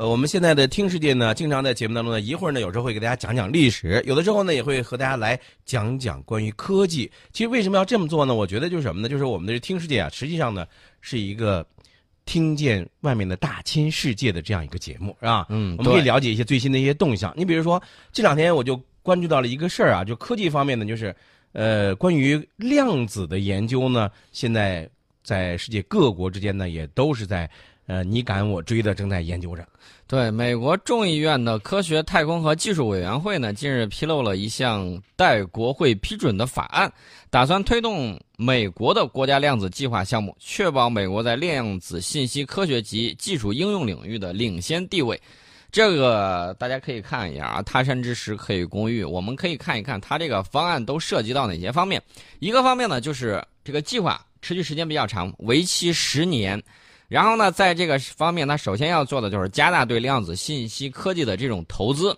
呃，我们现在的听世界呢，经常在节目当中呢，一会儿呢，有时候会给大家讲讲历史，有的时候呢，也会和大家来讲讲关于科技。其实为什么要这么做呢？我觉得就是什么呢？就是我们的听世界啊，实际上呢，是一个听见外面的大千世界的这样一个节目，是吧？嗯我们可以了解一些最新的一些动向。你比如说，这两天我就关注到了一个事儿啊，就科技方面呢，就是呃，关于量子的研究呢，现在在世界各国之间呢，也都是在呃你赶我追的正在研究着。对，美国众议院的科学、太空和技术委员会呢，近日披露了一项待国会批准的法案，打算推动美国的国家量子计划项目，确保美国在量子信息科学及技术应用领域的领先地位。这个大家可以看一下啊，他山之石可以攻玉。我们可以看一看它这个方案都涉及到哪些方面。一个方面呢，就是这个计划持续时间比较长，为期十年。然后呢，在这个方面，它首先要做的就是加大对量子信息科技的这种投资，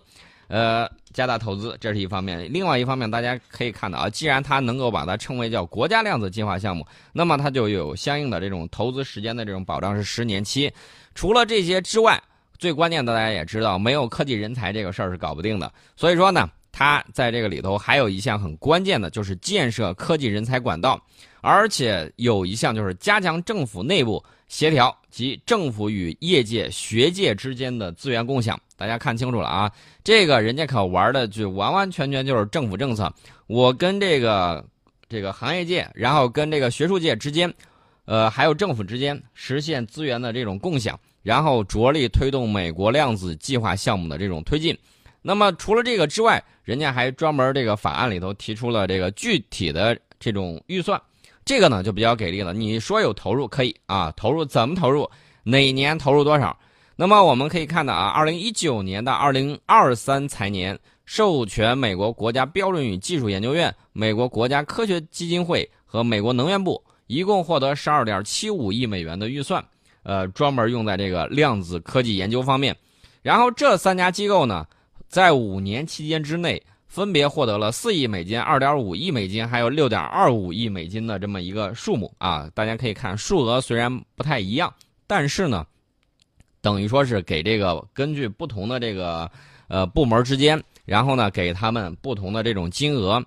呃，加大投资，这是一方面。另外一方面，大家可以看到啊，既然它能够把它称为叫国家量子计划项目，那么它就有相应的这种投资时间的这种保障是十年期。除了这些之外，最关键的大家也知道，没有科技人才这个事儿是搞不定的。所以说呢，它在这个里头还有一项很关键的，就是建设科技人才管道，而且有一项就是加强政府内部协调及政府与业界、学界之间的资源共享。大家看清楚了啊，这个人家可玩的就完完全全就是政府政策。我跟这个这个行业界，然后跟这个学术界之间，呃，还有政府之间实现资源的这种共享，然后着力推动美国量子计划项目的这种推进。那么除了这个之外，人家还专门这个法案里头提出了这个具体的这种预算。这个呢就比较给力了。你说有投入可以啊，投入怎么投入？哪年投入多少？那么我们可以看到啊，二零一九年到二零二三财年，授权美国国家标准与技术研究院、美国国家科学基金会和美国能源部一共获得十二点七五亿美元的预算，呃，专门用在这个量子科技研究方面。然后这三家机构呢，在五年期间之内。分别获得了四亿美金、二点五亿美金，还有六点二五亿美金的这么一个数目啊！大家可以看，数额虽然不太一样，但是呢，等于说是给这个根据不同的这个呃部门之间，然后呢给他们不同的这种金额。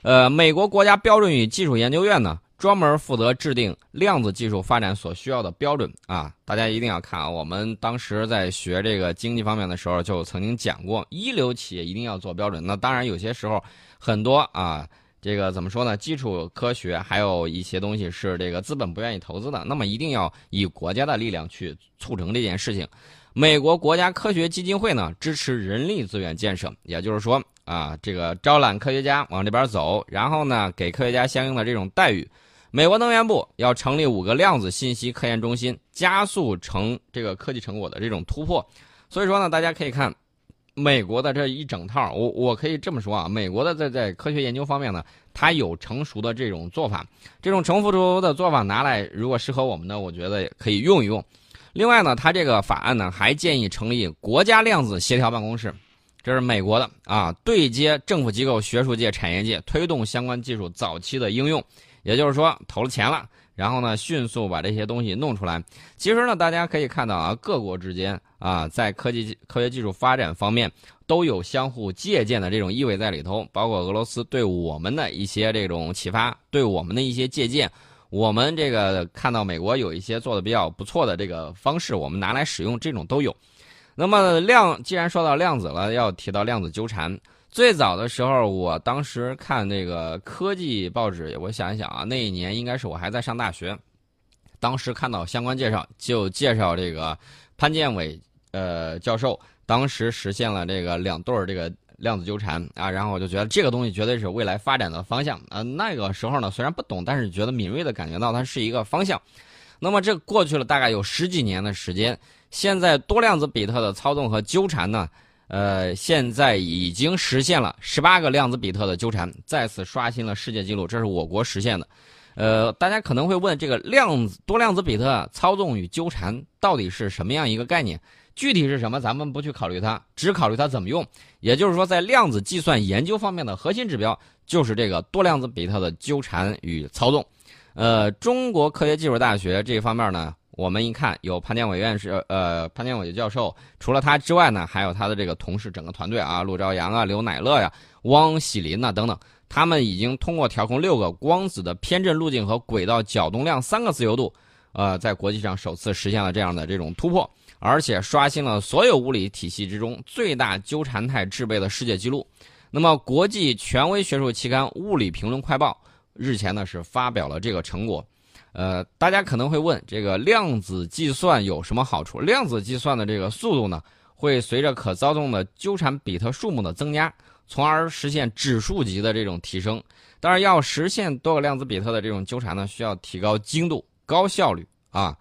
呃，美国国家标准与技术研究院呢，专门负责制定量子技术发展所需要的标准啊！大家一定要看啊！我们当时在学这个经济方面的时候，就曾经讲过，一流企业一定要做标准。那当然，有些时候很多啊，这个怎么说呢？基础科学还有一些东西是这个资本不愿意投资的，那么一定要以国家的力量去促成这件事情。美国国家科学基金会呢，支持人力资源建设，也就是说啊，这个招揽科学家往这边走，然后呢，给科学家相应的这种待遇。美国能源部要成立五个量子信息科研中心，加速成这个科技成果的这种突破。所以说呢，大家可以看美国的这一整套，我我可以这么说啊，美国的在在科学研究方面呢，它有成熟的这种做法，这种成熟的做法拿来，如果适合我们呢，我觉得可以用一用。另外呢，它这个法案呢还建议成立国家量子协调办公室，这是美国的啊，对接政府机构、学术界、产业界，推动相关技术早期的应用。也就是说，投了钱了，然后呢，迅速把这些东西弄出来。其实呢，大家可以看到啊，各国之间啊，在科技科学技术发展方面都有相互借鉴的这种意味在里头，包括俄罗斯对我们的一些这种启发，对我们的一些借鉴。我们这个看到美国有一些做的比较不错的这个方式，我们拿来使用，这种都有。那么量，既然说到量子了，要提到量子纠缠。最早的时候，我当时看那个科技报纸，我想一想啊，那一年应该是我还在上大学，当时看到相关介绍，就介绍这个潘建伟呃教授，当时实现了这个两对儿这个量子纠缠啊，然后我就觉得这个东西绝对是未来发展的方向啊。那个时候呢，虽然不懂，但是觉得敏锐的感觉到它是一个方向。那么这过去了大概有十几年的时间，现在多量子比特的操纵和纠缠呢？呃，现在已经实现了十八个量子比特的纠缠，再次刷新了世界纪录，这是我国实现的。呃，大家可能会问，这个量子多量子比特操纵与纠缠到底是什么样一个概念？具体是什么？咱们不去考虑它，只考虑它怎么用。也就是说，在量子计算研究方面的核心指标就是这个多量子比特的纠缠与操纵。呃，中国科学技术大学这方面呢，我们一看有潘建伟院士，呃，潘建伟教授，除了他之外呢，还有他的这个同事，整个团队啊，陆朝阳啊，刘乃乐呀，汪喜林呐等等，他们已经通过调控六个光子的偏振路径和轨道角动量三个自由度，呃，在国际上首次实现了这样的这种突破，而且刷新了所有物理体系之中最大纠缠态制备的世界纪录。那么，国际权威学术期刊《物理评论快报》日前呢是发表了这个成果。呃，大家可能会问，这个量子计算有什么好处？量子计算的这个速度呢，会随着可操纵的纠缠比特数目的增加，从而实现指数级的这种提升。当然，要实现多个量子比特的这种纠缠呢，需要提高精度、高效率啊，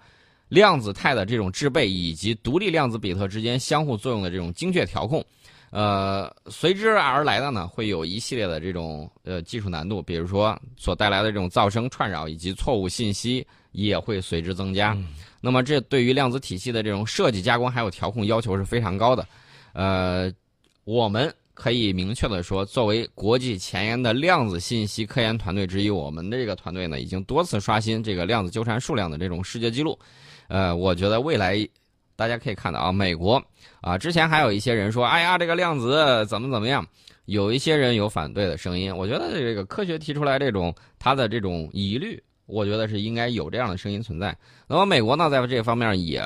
量子态的这种制备以及独立量子比特之间相互作用的这种精确调控。呃，随之而来的呢，会有一系列的这种呃技术难度，比如说所带来的这种噪声串扰以及错误信息也会随之增加。那么，这对于量子体系的这种设计加工还有调控要求是非常高的。呃，我们可以明确的说，作为国际前沿的量子信息科研团队之一，我们的这个团队呢，已经多次刷新这个量子纠缠数量的这种世界纪录。呃，我觉得未来。大家可以看到啊，美国啊，之前还有一些人说，哎呀，这个量子怎么怎么样，有一些人有反对的声音。我觉得这个科学提出来这种他的这种疑虑，我觉得是应该有这样的声音存在。那么美国呢，在这方面也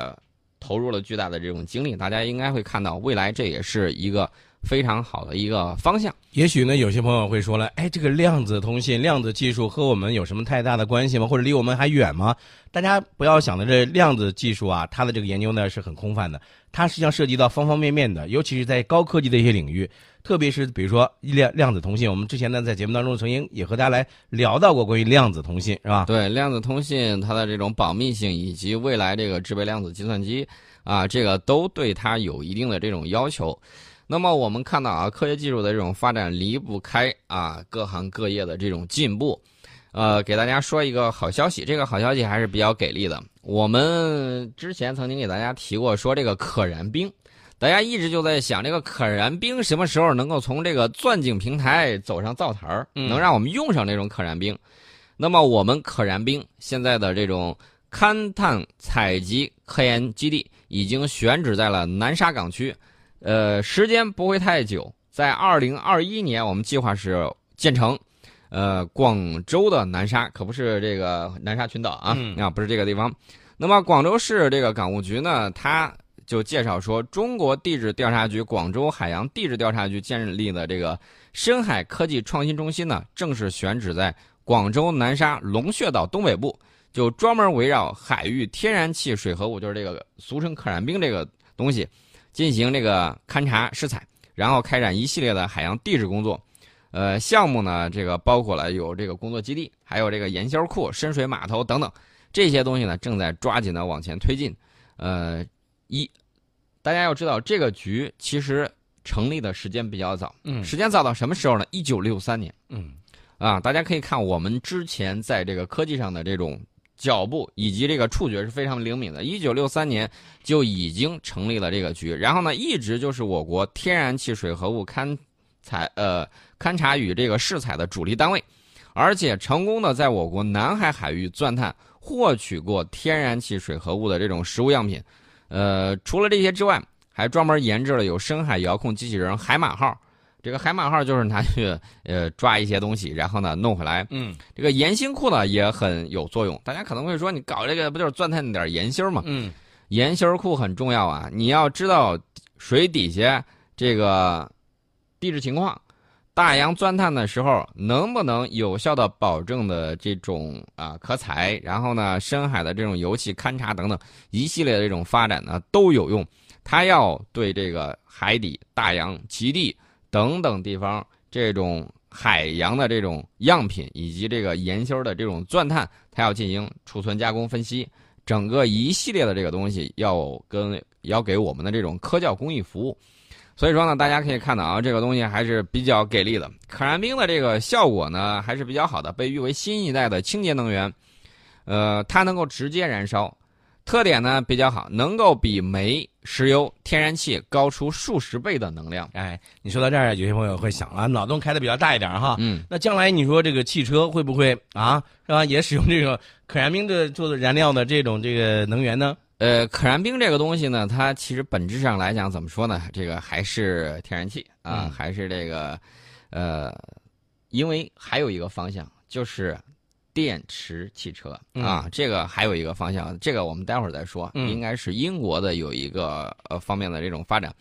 投入了巨大的这种精力，大家应该会看到未来这也是一个。非常好的一个方向。也许呢，有些朋友会说了，哎，这个量子通信、量子技术和我们有什么太大的关系吗？或者离我们还远吗？大家不要想的这量子技术啊，它的这个研究呢是很空泛的，它实际上涉及到方方面面的，尤其是在高科技的一些领域，特别是比如说量量子通信。我们之前呢在节目当中曾经也和大家来聊到过关于量子通信，是吧？对，量子通信它的这种保密性以及未来这个制备量子计算机啊，这个都对它有一定的这种要求。那么我们看到啊，科学技术的这种发展离不开啊各行各业的这种进步，呃，给大家说一个好消息，这个好消息还是比较给力的。我们之前曾经给大家提过，说这个可燃冰，大家一直就在想，这个可燃冰什么时候能够从这个钻井平台走上灶台儿，能让我们用上这种可燃冰。那么我们可燃冰现在的这种勘探采集科研基地已经选址在了南沙港区。呃，时间不会太久，在二零二一年，我们计划是建成，呃，广州的南沙，可不是这个南沙群岛啊，啊，不是这个地方。那么，广州市这个港务局呢，他就介绍说，中国地质调查局广州海洋地质调查局建立的这个深海科技创新中心呢，正是选址在广州南沙龙穴岛东北部，就专门围绕海域天然气水合物，就是这个俗称可燃冰这个东西。进行这个勘察试采，然后开展一系列的海洋地质工作。呃，项目呢，这个包括了有这个工作基地，还有这个盐销库、深水码头等等这些东西呢，正在抓紧的往前推进。呃，一，大家要知道，这个局其实成立的时间比较早，嗯，时间早到什么时候呢？一九六三年，嗯，啊，大家可以看我们之前在这个科技上的这种。脚步以及这个触觉是非常灵敏的。一九六三年就已经成立了这个局，然后呢，一直就是我国天然气水合物勘采呃勘察与这个试采的主力单位，而且成功的在我国南海海域钻探获取过天然气水合物的这种实物样品。呃，除了这些之外，还专门研制了有深海遥控机器人“海马号”。这个海马号就是拿去呃抓一些东西，然后呢弄回来。嗯，这个岩芯库呢也很有作用。大家可能会说，你搞这个不就是钻探点盐芯吗？嗯，盐芯库很重要啊！你要知道水底下这个地质情况，大洋钻探的时候能不能有效的保证的这种啊可采，然后呢深海的这种油气勘察等等一系列的这种发展呢都有用。它要对这个海底、大洋、极地。等等地方，这种海洋的这种样品以及这个研修的这种钻探，它要进行储存、加工、分析，整个一系列的这个东西要跟要给我们的这种科教公益服务。所以说呢，大家可以看到啊，这个东西还是比较给力的。可燃冰的这个效果呢，还是比较好的，被誉为新一代的清洁能源。呃，它能够直接燃烧，特点呢比较好，能够比煤、石油、天然气高出数十倍的能量。哎，你说到这儿，有些朋友会想了，脑洞开的比较大一点哈。嗯，那将来你说这个汽车会不会啊，是吧？也使用这个可燃冰的做的燃料的这种这个能源呢？呃，可燃冰这个东西呢，它其实本质上来讲，怎么说呢？这个还是天然气啊，嗯还是这个，呃，因为还有一个方向就是电池汽车啊，这个还有一个方向，这个我们待会儿再说。嗯应该是英国的有一个呃方面的这种发展。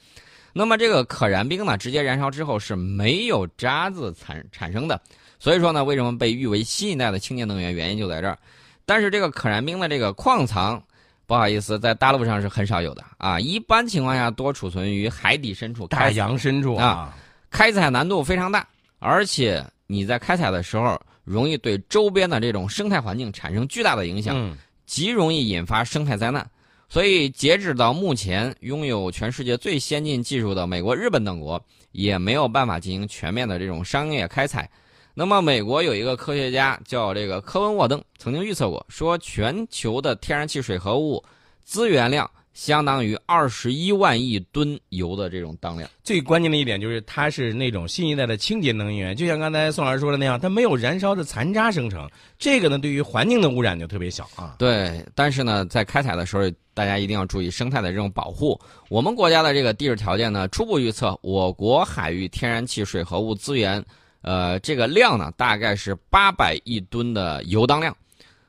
那么这个可燃冰呢，直接燃烧之后是没有渣子产产生的，所以说呢，为什么被誉为新一代的清洁能源？原因就在这儿。但是这个可燃冰的这个矿藏。不好意思，在大陆上是很少有的啊，一般情况下多储存于海底深处，大洋深处啊，开采难度非常大，而且你在开采的时候容易对周边的这种生态环境产生巨大的影响，嗯极容易引发生态灾难。所以，截止到目前，拥有全世界最先进技术的美国、日本等国也没有办法进行全面的这种商业开采。那么，美国有一个科学家叫这个科温沃登，曾经预测过，说全球的天然气水合物资源量相当于二十一万亿吨油的这种当量。最关键的一点就是它是那种新一代的清洁能源，就像刚才宋老师说的那样，它没有燃烧的残渣生成，这个呢对于环境的污染就特别小啊。对，但是呢，在开采的时候，大家一定要注意生态的这种保护。我们国家的这个地质条件呢，初步预测，我国海域天然气水合物资源，呃，这个量呢，大概是八百亿吨的油当量。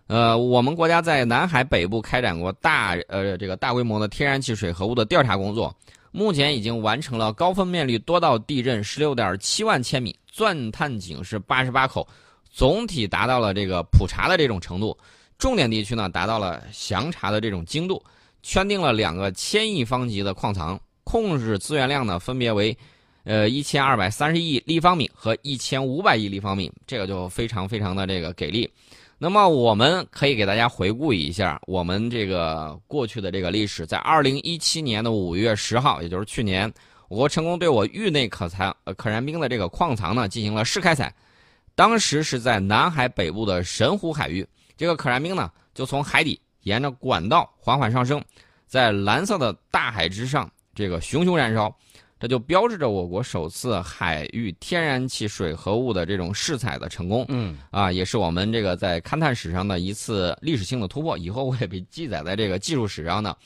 呃，我们国家在南海北部开展过大呃这个大规模的天然气水合物的调查工作，目前已经完成了高分辨率多道地震十六点七万千米，钻探井是八十八口，总体达到了这个普查的这种程度。重点地区呢，达到了详查的这种精度，圈定了两个千亿方级的矿藏，控制资源量呢分别为，呃一千二百三十亿立方米和一千五百亿立方米，这个就非常非常的这个给力。那么我们可以给大家回顾一下我们这个过去的这个历史，在二零一七年的五月十号，也就是去年，我国成功对我域内可藏呃可燃冰的这个矿藏呢进行了试开采，当时是在南海北部的神湖海域。这个可燃冰呢，就从海底沿着管道缓缓上升，在蓝色的大海之上，这个熊熊燃烧，这就标志着我国首次海域天然气水合物的这种试采的成功。嗯啊，也是我们这个在勘探史上的一次历史性的突破，以后会被记载在这个技术史上的。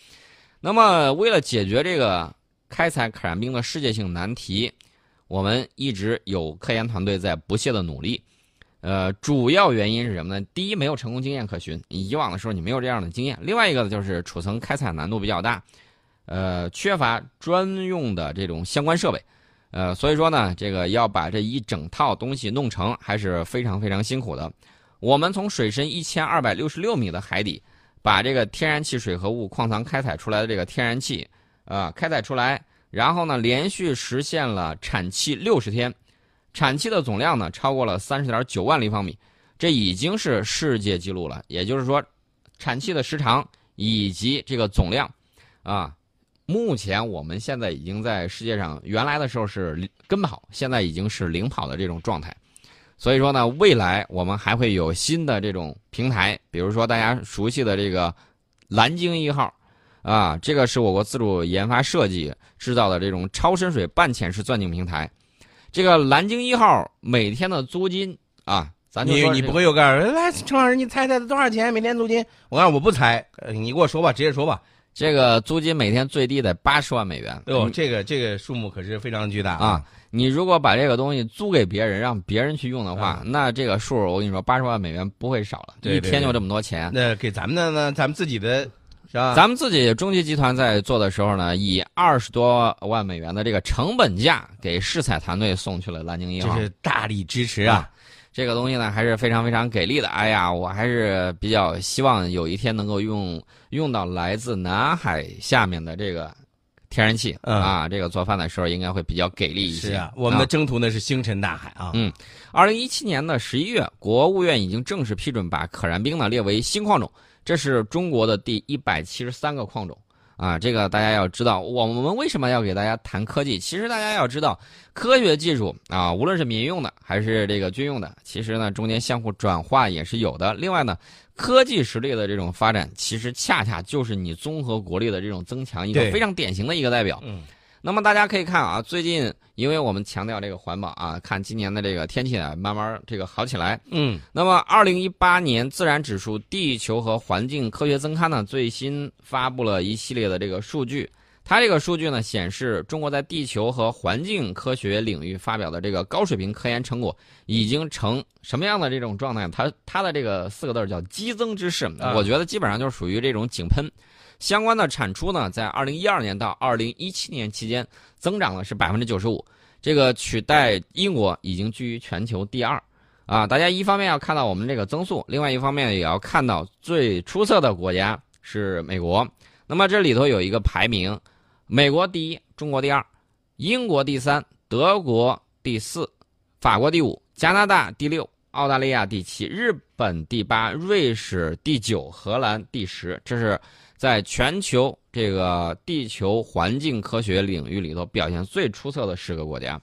那么，为了解决这个开采可燃冰的世界性难题，我们一直有科研团队在不懈的努力。呃，主要原因是什么呢？第一，没有成功经验可循，以往的时候你没有这样的经验；另外一个呢，就是储层开采难度比较大，呃，缺乏专用的这种相关设备，呃，所以说呢，这个要把这一整套东西弄成，还是非常非常辛苦的。我们从水深一千二百六十六米的海底，把这个天然气水合物矿藏开采出来的这个天然气，啊、开采出来，然后呢，连续实现了产气六十天。产气的总量呢超过了三十点九万立方米，这已经是世界纪录了。也就是说，产气的时长以及这个总量，啊，目前我们现在已经在世界上，原来的时候是跟跑，现在已经是领跑的这种状态。所以说呢，未来我们还会有新的这种平台，比如说大家熟悉的这个蓝鲸一号，啊，这个是我国自主研发设计制造的这种超深水半潜式钻井平台。这个蓝鲸一号每天的租金啊，咱就说这你你不会又告诉我来，陈老师，你猜猜多少钱每天租金？我告诉你我不猜，呃你给我说吧，直接说吧。这个租金每天最低得八十万美元。哎呦，你这个这个数目可是非常巨大啊！你如果把这个东西租给别人，让别人去用的话，那这个数我跟你说，八十万美元不会少了，对对一天就这么多钱。那给咱们的呢，咱们自己的是吧？咱们自己中集集团在做的时候呢，以二十多万美元的这个成本价给试采团队送去了蓝鲸一号，这是大力支持啊！这个东西呢还是非常非常给力的。哎呀，我还是比较希望有一天能够用用到来自南海下面的这个天然气、嗯、啊，这个做饭的时候应该会比较给力一些。是啊，我们的征途呢是星辰大海啊。嗯，二零一七年的十一月，国务院已经正式批准把可燃冰呢列为新矿种，这是中国的第一百七十三个矿种啊，这个大家要知道，我们为什么要给大家谈科技？其实大家要知道，科学技术啊，无论是民用的还是这个军用的，其实呢中间相互转化也是有的。另外呢，科技实力的这种发展，其实恰恰就是你综合国力的这种增强一个非常典型的一个代表。嗯那么大家可以看啊，最近因为我们强调这个环保啊，看今年的这个天气啊，慢慢这个好起来。嗯那么，二零一八年自然指数地球和环境科学增刊呢，最新发布了一系列的这个数据。它这个数据呢显示，中国在地球和环境科学领域发表的这个高水平科研成果，已经成什么样的这种状态？它它的这个四个字儿叫激增之势。啊我觉得基本上就是属于这种井喷。相关的产出呢，在二零一二年到二零一七年期间增长了是百分之九十五，这个取代英国已经居于全球第二。啊，大家一方面要看到我们这个增速，另外一方面也要看到最出色的国家是美国。那么这里头有一个排名，美国第一，中国第二，英国第三，德国第四，法国第五，加拿大第六，澳大利亚第七，日本第八，瑞士第九，荷兰第十。这是在全球这个地球环境科学领域里头表现最出色的十个国家。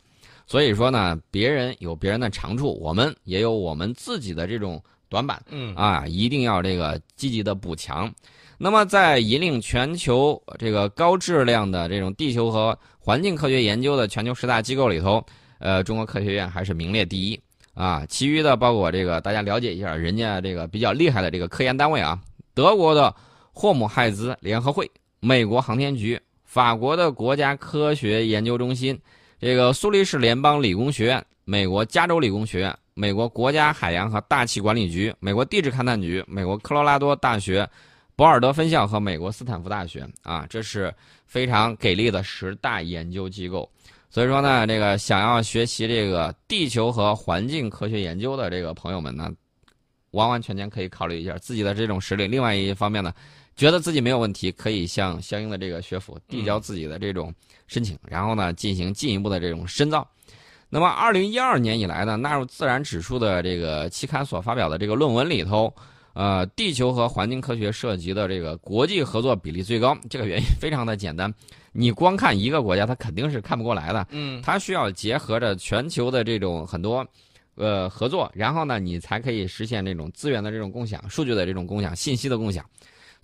所以说呢，别人有别人的长处，我们也有我们自己的这种短板嗯啊，一定要这个积极的补强。那么，在引领全球这个高质量的这种地球和环境科学研究的全球十大机构里头，呃，中国科学院还是名列第一啊。其余的包括这个大家了解一下，人家这个比较厉害的这个科研单位啊，德国的霍姆海兹联合会、美国航天局、法国的国家科学研究中心。这个苏黎世联邦理工学院、美国加州理工学院、美国国家海洋和大气管理局、美国地质勘探局、美国科罗拉多大学博尔德分校和美国斯坦福大学啊，这是非常给力的十大研究机构。所以说呢，这个想要学习这个地球和环境科学研究的这个朋友们呢，完完全全可以考虑一下自己的这种实力。另外一方面呢，觉得自己没有问题，可以向相应的这个学府递交自己的这种申请，然后呢进行进一步的这种深造。那么，二零一二年以来呢，纳入自然指数的这个期刊所发表的这个论文里头，呃，地球和环境科学涉及的这个国际合作比例最高。这个原因非常的简单，你光看一个国家，它肯定是看不过来的。嗯它需要结合着全球的这种很多呃合作，然后呢，你才可以实现这种资源的这种共享、数据的这种共享、信息的共享。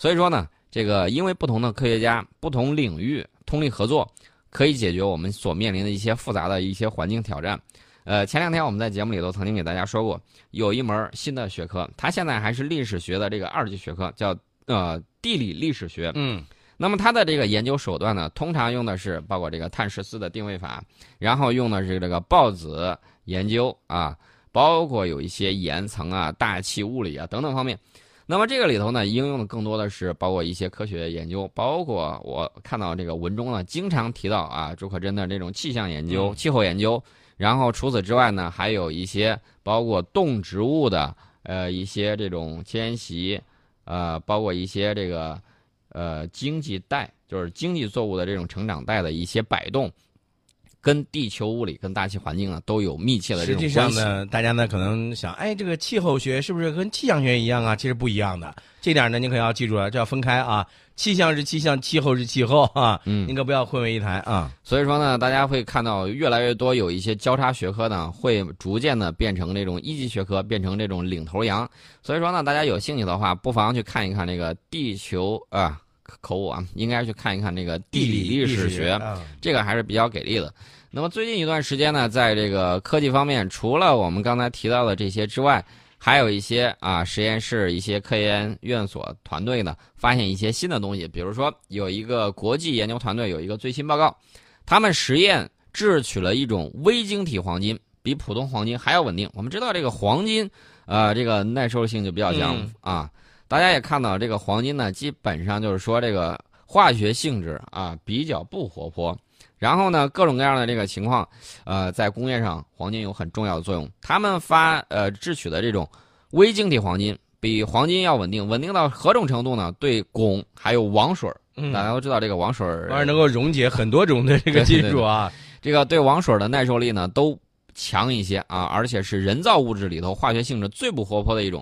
所以说呢，这个因为不同的科学家、不同领域通力合作，可以解决我们所面临的一些复杂的一些环境挑战。呃，前两天我们在节目里头曾经给大家说过，有一门新的学科，它现在还是历史学的这个二级学科，叫呃地理历史学。嗯那么它的这个研究手段呢，通常用的是包括这个碳十四的定位法，然后用的是这个孢子研究啊，包括有一些岩层啊、大气物理啊等等方面。那么这个里头呢，应用的更多的是包括一些科学研究，包括我看到这个文中呢，经常提到啊，竺可桢的这种气象研究、嗯气候研究。然后除此之外呢，还有一些包括动植物的呃一些这种迁徙，呃，包括一些这个呃经济带，就是经济作物的这种成长带的一些摆动，跟地球物理、跟大气环境啊都有密切的这实际种关系。上呢，大家呢可能想，哎，这个气候学是不是跟气象学一样啊？其实不一样的，这点呢您可要记住了，这要分开啊。气象是气象，气候是气候啊，嗯您可不要混为一谈啊。所以说呢，大家会看到越来越多有一些交叉学科呢，会逐渐的变成这种一级学科，变成这种领头羊。所以说呢，大家有兴趣的话，不妨去看一看这个地球啊，口误啊，应该去看一看这个地理历史学。啊，这个还是比较给力的。那么最近一段时间呢，在这个科技方面，除了我们刚才提到的这些之外，还有一些啊实验室、一些科研院所团队呢，发现一些新的东西。比如说，有一个国际研究团队有一个最新报告，他们实验制取了一种微晶体黄金，比普通黄金还要稳定。我们知道这个黄金，呃，这个耐受性就比较强、嗯啊。大家也看到，这个黄金呢，基本上就是说这个化学性质啊比较不活泼。然后呢，各种各样的这个情况，呃，在工业上黄金有很重要的作用。他们发呃制取的这种微晶体黄金比黄金要稳定，稳定到何种程度呢？对汞还有王水大家都知道这个王水能够溶解很多种的这个金属啊。这个对王水的耐受力呢都强一些啊，而且是人造物质里头化学性质最不活泼的一种。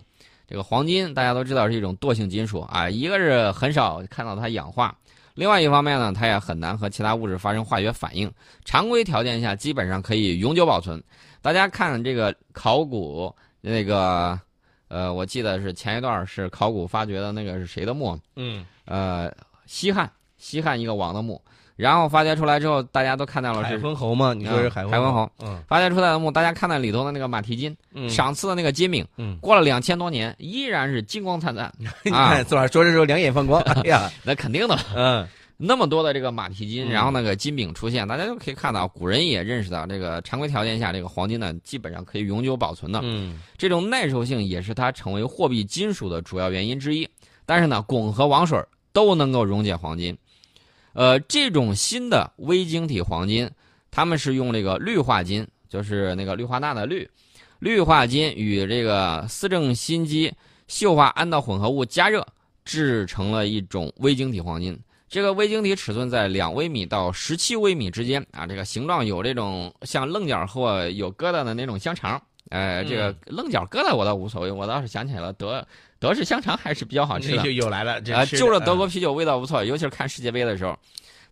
这个黄金大家都知道是一种惰性金属啊，一个是很少看到它氧化，另外一方面呢，它也很难和其他物质发生化学反应。常规条件下，基本上可以永久保存。大家看这个考古那个，呃，我记得是前一段是考古发掘的那个是谁的墓？嗯，呃，西汉西汉一个王的墓，然后发掘出来之后，大家都看到了是海昏侯嘛？你说是海昏海昏侯？嗯发掘出来的墓，大家看到里头的那个马蹄金，嗯，赏赐的那个金饼，嗯，过了两千多年依然是金光灿灿，你看昨晚说的时候两眼放光，哎呀，那肯定的。嗯那么多的这个马蹄金，嗯然后那个金饼出现，大家就可以看到，古人也认识到这个常规条件下，这个黄金呢基本上可以永久保存的。嗯这种耐受性也是它成为货币金属的主要原因之一。但是呢，汞和王水都能够溶解黄金。呃，这种新的微晶体黄金，他们是用这个氯化金，就是那个氯化钠的氯，氯化金与这个四正锌基溴化铵的混合物加热，制成了一种微晶体黄金。这个微晶体尺寸在两微米到十七微米之间啊，这个形状有这种像棱角或有疙瘩的那种香肠。呃，这个棱角疙瘩我倒无所谓，我倒是想起来了，德德式香肠还是比较好吃的就。又来了，这啊，就着德国啤酒味道不错，尤其是看世界杯的时候。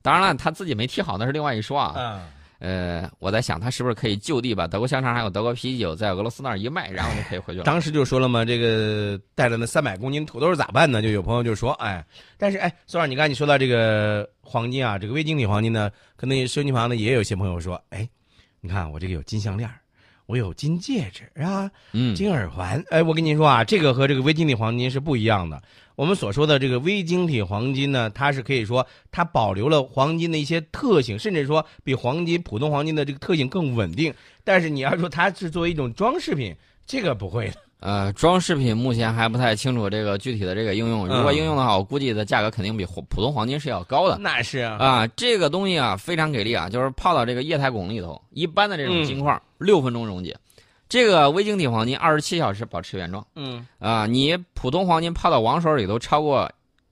当然了，他自己没踢好那是另外一说啊。嗯，呃，我在想他是不是可以就地把德国香肠还有德国啤酒在俄罗斯那儿一卖，然后就可以回去了。当时就说了嘛，这个带了那三百公斤土豆咋办呢？就有朋友就说，哎，但是哎，宋老师，你刚才你说到这个黄金啊，这个微晶体黄金呢，可能收音机旁呢也有些朋友说，哎，你看我这个有金项链儿我有金戒指啊，嗯，金耳环。哎，我跟您说啊，这个和这个微晶体黄金是不一样的。我们所说的这个微晶体黄金呢，它是可以说它保留了黄金的一些特性，甚至说比黄金普通黄金的这个特性更稳定。但是你要说它是作为一种装饰品，这个不会的。呃，装饰品目前还不太清楚这个具体的这个应用。如果嗯应用的话，我估计的价格肯定比普通黄金是要高的。那是啊，啊，这个东西啊非常给力啊，就是泡到这个液态汞里头，一般的这种嗯金块六、分钟溶解，这个微晶体黄金二十七小时保持原状嗯，啊。你普通黄金泡到王手里头超过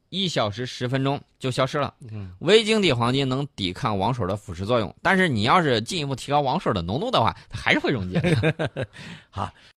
一小时十分钟就消失了。嗯，微晶体黄金能抵抗王手的腐蚀作用，但是你要是进一步提高王手的浓度的话，它还是会溶解的。好。